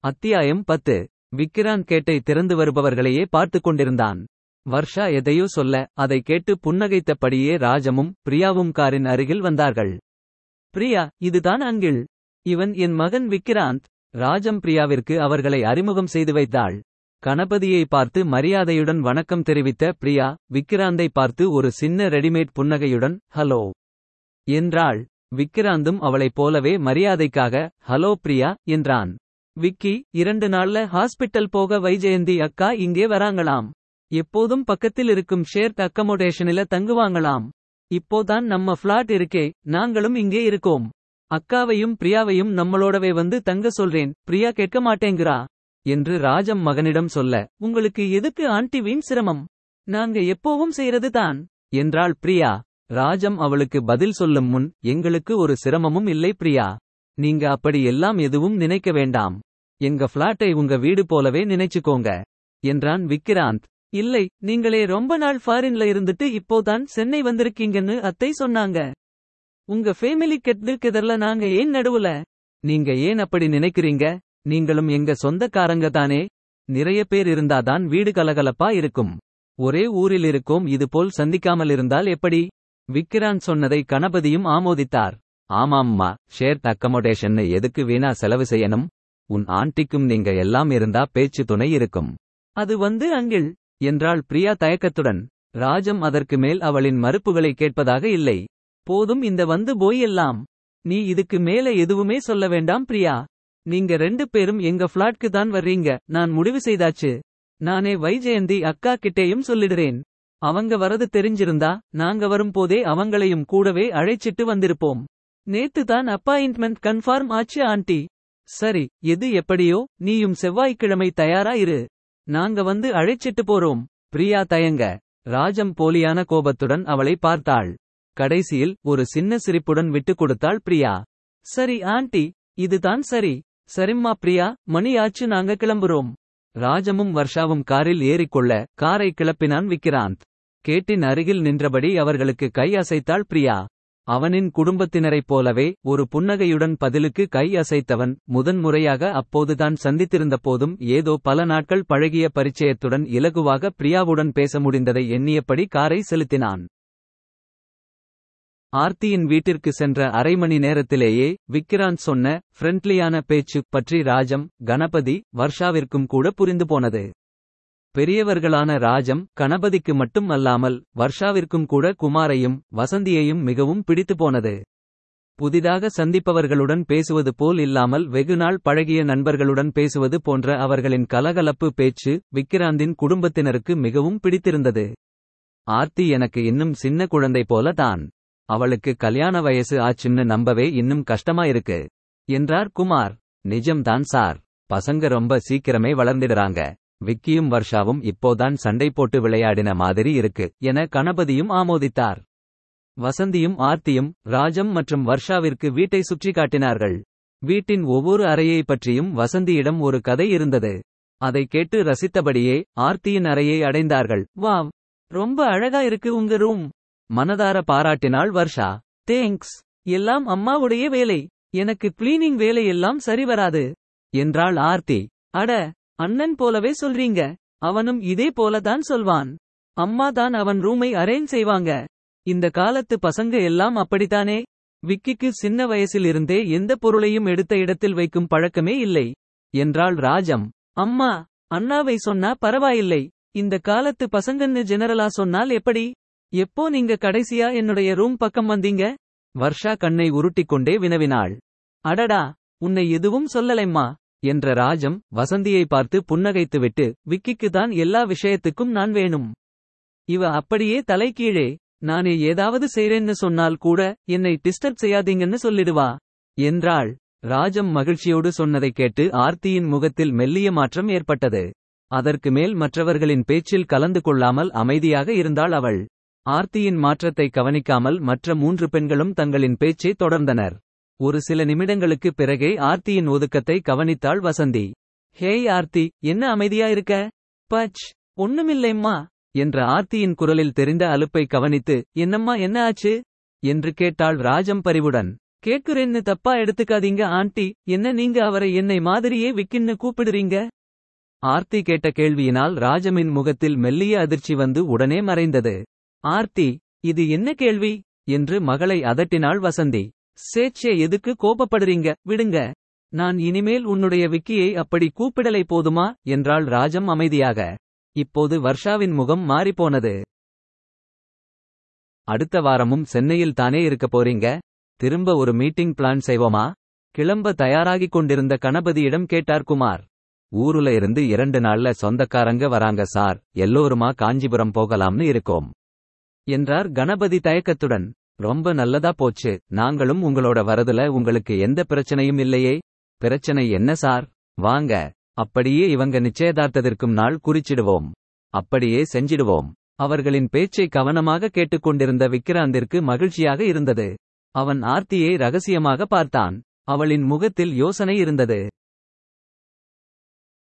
அத்தியாயம் பத்து. விக்கிராந்த் கேட்டை திறந்து வருபவர்களையே பார்த்துக் கொண்டிருந்தான். வர்ஷா எதையோ சொல்ல அதை கேட்டு புன்னகைத்தபடியே ராஜமும் பிரியாவும் காரின் அருகில் வந்தார்கள். பிரியா இதுதான் அங்கிள். இவன் என் மகன் விக்கிராந்த். ராஜம் பிரியாவிற்கு அவர்களை அறிமுகம் செய்து வைத்தாள். கணபதியை பார்த்து மரியாதையுடன் வணக்கம் தெரிவித்த பிரியா விக்கிராந்தை பார்த்து ஒரு சின்ன ரெடிமேட் புன்னகையுடன் ஹலோ. என்றாள். விக்கிராந்தும் அவளைப் போலவே மரியாதைக்காக ஹலோ பிரியா என்றான். விக்கி இரண்டு நாள்ல ஹாஸ்பிட்டல் போக வைஜெயந்தி அக்கா இங்கே வராங்களாம். எப்போதும் பக்கத்தில் இருக்கும் ஷேர்ட் அக்கமோடேஷனில தங்குவாங்களாம். இப்போதான் நம்ம ஃபிளாட் இருக்கே நாங்களும் இங்கே இருக்கோம். அக்காவையும் பிரியாவையும் நம்மளோடவே வந்து தங்க சொல்றேன் பிரியா கேட்க மாட்டேங்கிறா. என்று ராஜம் மகனிடம் சொல்ல உங்களுக்கு எதுக்கு ஆண்டி வீண் சிரமம்? நாங்க எப்போவும் செய்யறது தான். என்றாள் பிரியா. ராஜம் அவளுக்கு பதில் சொல்லும் முன் எங்களுக்கு ஒரு சிரமமும் இல்லை பிரியா. நீங்க அப்படி எல்லாம் எதுவும் நினைக்க வேண்டாம். எங்க ஃபிளாட்டை உங்க வீடு போலவே நினைச்சுக்கோங்க என்றான் விக்கிராந்த். இல்லை நீங்களே ரொம்ப நாள் ஃபாரின்ல இருந்துட்டு இப்போதான் சென்னை வந்திருக்கீங்கன்னு அத்தை சொன்னாங்க. உங்க ஃபேமிலி கெட்டிருக்கிறதுல நாங்க ஏன் நடுவுல? நீங்க ஏன் அப்படி நினைக்கிறீங்க? நீங்களும் எங்க சொந்தக்காரங்க தானே? நிறைய பேர் இருந்தாதான் வீடு கலகலப்பா இருக்கும். ஒரே ஊரில் இருக்கும் இதுபோல் சந்திக்காமல் இருந்தால் எப்படி? விக்கிரான் சொன்னதை கணபதியும் ஆமோதித்தார். ஆமாம்மா ஷேர்ட் அக்கமோடேஷன் எதுக்கு வீணா செலவு செய்யணும்? உன் ஆண்டிக்கும் நீங்க எல்லாம் இருந்தா பேச்சு துணை இருக்கும். அது வந்து அங்கிள். என்றாள் பிரியா தயக்கத்துடன். ராஜம் அதற்கு மேல் அவளின் மறுப்புகளை கேட்பதாக இல்லை. போதும் இந்த வந்து போய் எல்லாம். நீ இதுக்கு மேல எதுவுமே சொல்ல வேண்டாம் பிரியா. நீங்க ரெண்டு பேரும் எங்க ஃபிளாட்க்கு தான் வர்றீங்க. நான் முடிவு செய்தாச்சு. நானே வைஜெயந்தி அக்கா கிட்டேயும் சொல்லிடுறேன். அவங்க வரது தெரிஞ்சிருந்தா நாங்க வரும்போதே அவங்களையும் கூடவே அழைச்சிட்டு வந்திருப்போம். நேத்து தான் அப்பாயின்ட்மெண்ட் கன்ஃபார்ம் ஆச்சு ஆண்டி. சரி எது எப்படியோ நீயும் செவ்வாய்க்கிழமை தயாரா இரு. நாங்க வந்து அழைச்சிட்டு போறோம். பிரியா தயங்க. ராஜம் போலியான கோபத்துடன் அவளை பார்த்தாள். கடைசியில் ஒரு சின்ன சிரிப்புடன் விட்டுக் கொடுத்தாள் பிரியா. சரி ஆண்டி இதுதான் சரி. சரிம்மா பிரியா மணியாச்சு நாங்க கிளம்புறோம். ராஜமும் வர்ஷாவும் காரில் ஏறிக்கொள்ள காரை கிளப்பினான் விக்கிராந்த் கேட்டின் அருகில் நின்றபடி அவர்களுக்கு கை அசைத்தாள் பிரியா. அவனின் குடும்பத்தினரைப் போலவே ஒரு புன்னகையுடன் பதிலுக்கு கை அசைத்தவன் முதன்முறையாக அப்போதுதான் சந்தித்திருந்த போதும் ஏதோ பல நாட்கள் பழகிய பரிச்சயத்துடன் இலகுவாக பிரியாவுடன் பேச முடிந்ததை எண்ணியபடி காரை செலுத்தினான். ஆர்த்தியின் வீட்டிற்கு சென்ற அரை மணி நேரத்திலேயே விக்கிராந்த் சொன்ன ஃப்ரெண்ட்லியான பேச்சு பற்றி ராஜம் கணபதி வர்ஷாவிற்கும் கூட புரிந்து போனது. பெரியவர்களான ராஜம் கணபதிக்கு மட்டும் அல்லாமல் வர்ஷாவிற்கும் கூட குமாரையும் வசந்தியையும் மிகவும் பிடித்து போனது புதிதாக சந்திப்பவர்களுடன் பேசுவது போல் இல்லாமல் வெகுநாள் பழகிய நண்பர்களுடன் பேசுவது போன்ற அவர்களின் கலகலப்பு பேச்சு விக்கிராந்தின் குடும்பத்தினருக்கு மிகவும் பிடித்திருந்தது. ஆர்த்தி எனக்கு இன்னும் சின்ன குழந்தை போல தான். அவளுக்கு கல்யாண வயசு ஆச்சுன்னு நம்பவே இன்னும் கஷ்டமாயிருக்கு. என்றார் குமார். நிஜம்தான் சார். பசங்க ரொம்ப சீக்கிரமே வளர்ந்திடுறாங்க. விக்கியும் வர்ஷாவும் இப்போதான் சண்டை போட்டு விளையாடின மாதிரி இருக்கு என கணபதியும் ஆமோதித்தார். வசந்தியும் ஆர்த்தியும் ராஜம் மற்றும் வர்ஷாவிற்கு வீட்டை சுற்றி காட்டினார்கள். வீட்டின் ஒவ்வொரு அறையை பற்றியும் வசந்தியிடம் ஒரு கதை இருந்தது. அதை கேட்டு ரசித்தபடியே ஆர்த்தியின் அறையை அடைந்தார்கள். வாவ்! ரொம்ப அழகா இருக்கு உங்க ரூம்! மனதார பாராட்டினாள் வர்ஷா. தேங்க்ஸ்! எல்லாம் அம்மாவுடைய வேலை. எனக்கு கிளீனிங் வேலையெல்லாம் சரி வராது. என்றாள் ஆர்த்தி. அட! அண்ணன் போலவே சொல்றீங்க. அவனும் இதே போலதான் சொல்வான். அம்மா தான் அவன் ரூமை அரேஞ்ச் செய்வாங்க. இந்த காலத்து பசங்க எல்லாம் அப்படித்தானே? விக்கிக்கு சின்ன வயசிலிருந்தே எந்த பொருளையும் எடுத்த இடத்தில் வைக்கும் பழக்கமே இல்லை. என்றாள் ராஜம். அம்மா அண்ணாவை சொன்னா பரவாயில்லை. இந்த காலத்து பசங்கன்னு ஜெனரலா சொன்னால் எப்படி? எப்போ நீங்க கடைசியா என்னுடைய ரூம் பக்கம் வந்தீங்க? வர்ஷா கண்ணை உருட்டிக்கொண்டே வினவினாள். அடடா உன்னை எதுவும் சொல்லலைம்மா. என்ற ராஜம் வசந்தியை பார்த்து புன்னகைத்துவிட்டு விக்கிக்கு தான் எல்லா விஷயத்துக்கும் நான் வேணும். இவ அப்படியே தலைகீழே நானே ஏதாவது செய்றேன்னு சொன்னால் கூட என்னை டிஸ்டர்ப் செய்யாதீங்கன்னு சொல்லிடுவா. என்றாள். ராஜம் மகிழ்ச்சியோடு சொன்னதைக் கேட்டு ஆர்த்தியின் முகத்தில் மெல்லிய மாற்றம் ஏற்பட்டது. அதற்கு மேல் மற்றவர்களின் பேச்சில் கலந்து கொள்ளாமல் அமைதியாக இருந்தாள் அவள். ஆர்த்தியின் மாற்றத்தை கவனிக்காமல் மற்ற மூன்று பெண்களும் தங்களின் பேச்சை தொடர்ந்தனர். ஒரு சில நிமிடங்களுக்கு பிறகே ஆர்த்தியின் ஒதுக்கத்தை கவனித்தாள் வசந்தி. ஹேய் ஆர்த்தி என்ன அமைதியா இருக்க? பச் ஒண்ணுமில்லைம்மா என்ற ஆர்த்தியின் குரலில் தெரிந்த அலுப்பை கவனித்து என்னம்மா என்ன ஆச்சு? என்று கேட்டாள் ராஜம் பரிவுடன். கேட்குறேன்னு தப்பா எடுத்துக்காதீங்க ஆண்டி என்ன நீங்க அவரை என்னை மாதிரியே விக்கின்னு கூப்பிடுறீங்க? ஆர்த்தி கேட்ட கேள்வியினால் ராஜமின் முகத்தில் மெல்லிய அதிர்ச்சி வந்து உடனே மறைந்தது. ஆர்த்தி இது என்ன கேள்வி? என்று மகளை அதட்டினாள் வசந்தி. சேச்சே எதுக்கு கோபப்படுறீங்க? விடுங்க. நான் இனிமேல் உன்னுடைய விக்கியை அப்படி கூப்பிடலை போதுமா? என்றாள் ராஜம் அமைதியாக. இப்போது வர்ஷாவின் முகம் மாறிப்போனது. அடுத்த வாரமும் சென்னையில் தானே இருக்க போறீங்க? திரும்ப ஒரு மீட்டிங் பிளான் செய்வோமா? கிளம்ப தயாராகிக் கொண்டிருந்த கணபதியிடம் கேட்டார் குமார். ஊருல இருந்து இரண்டு நாள்ல சொந்தக்காரங்க வராங்க சார். எல்லோருமா காஞ்சிபுரம் போகலாம்னு இருக்கோம். என்றார் கணபதி தயக்கத்துடன். ரொம்ப நல்லதா போச்சு. நாங்களும் உங்களோட வரதுல உங்களுக்கு எந்த பிரச்சனையும் இல்லையே. பிரச்சனை என்ன சார்? வாங்க. அப்படியே இவங்க நிச்சயதார்த்தத்திற்கும் நாள் குறிச்சிடுவோம். அப்படியே செஞ்சிடுவோம். அவர்களின் பேச்சை கவனமாக கேட்டுக்கொண்டிருந்த விக்கிராந்திற்கு மகிழ்ச்சியாக இருந்தது. அவன் ஆர்த்தியை ரகசியமாக பார்த்தான். அவளின் முகத்தில் யோசனை இருந்தது.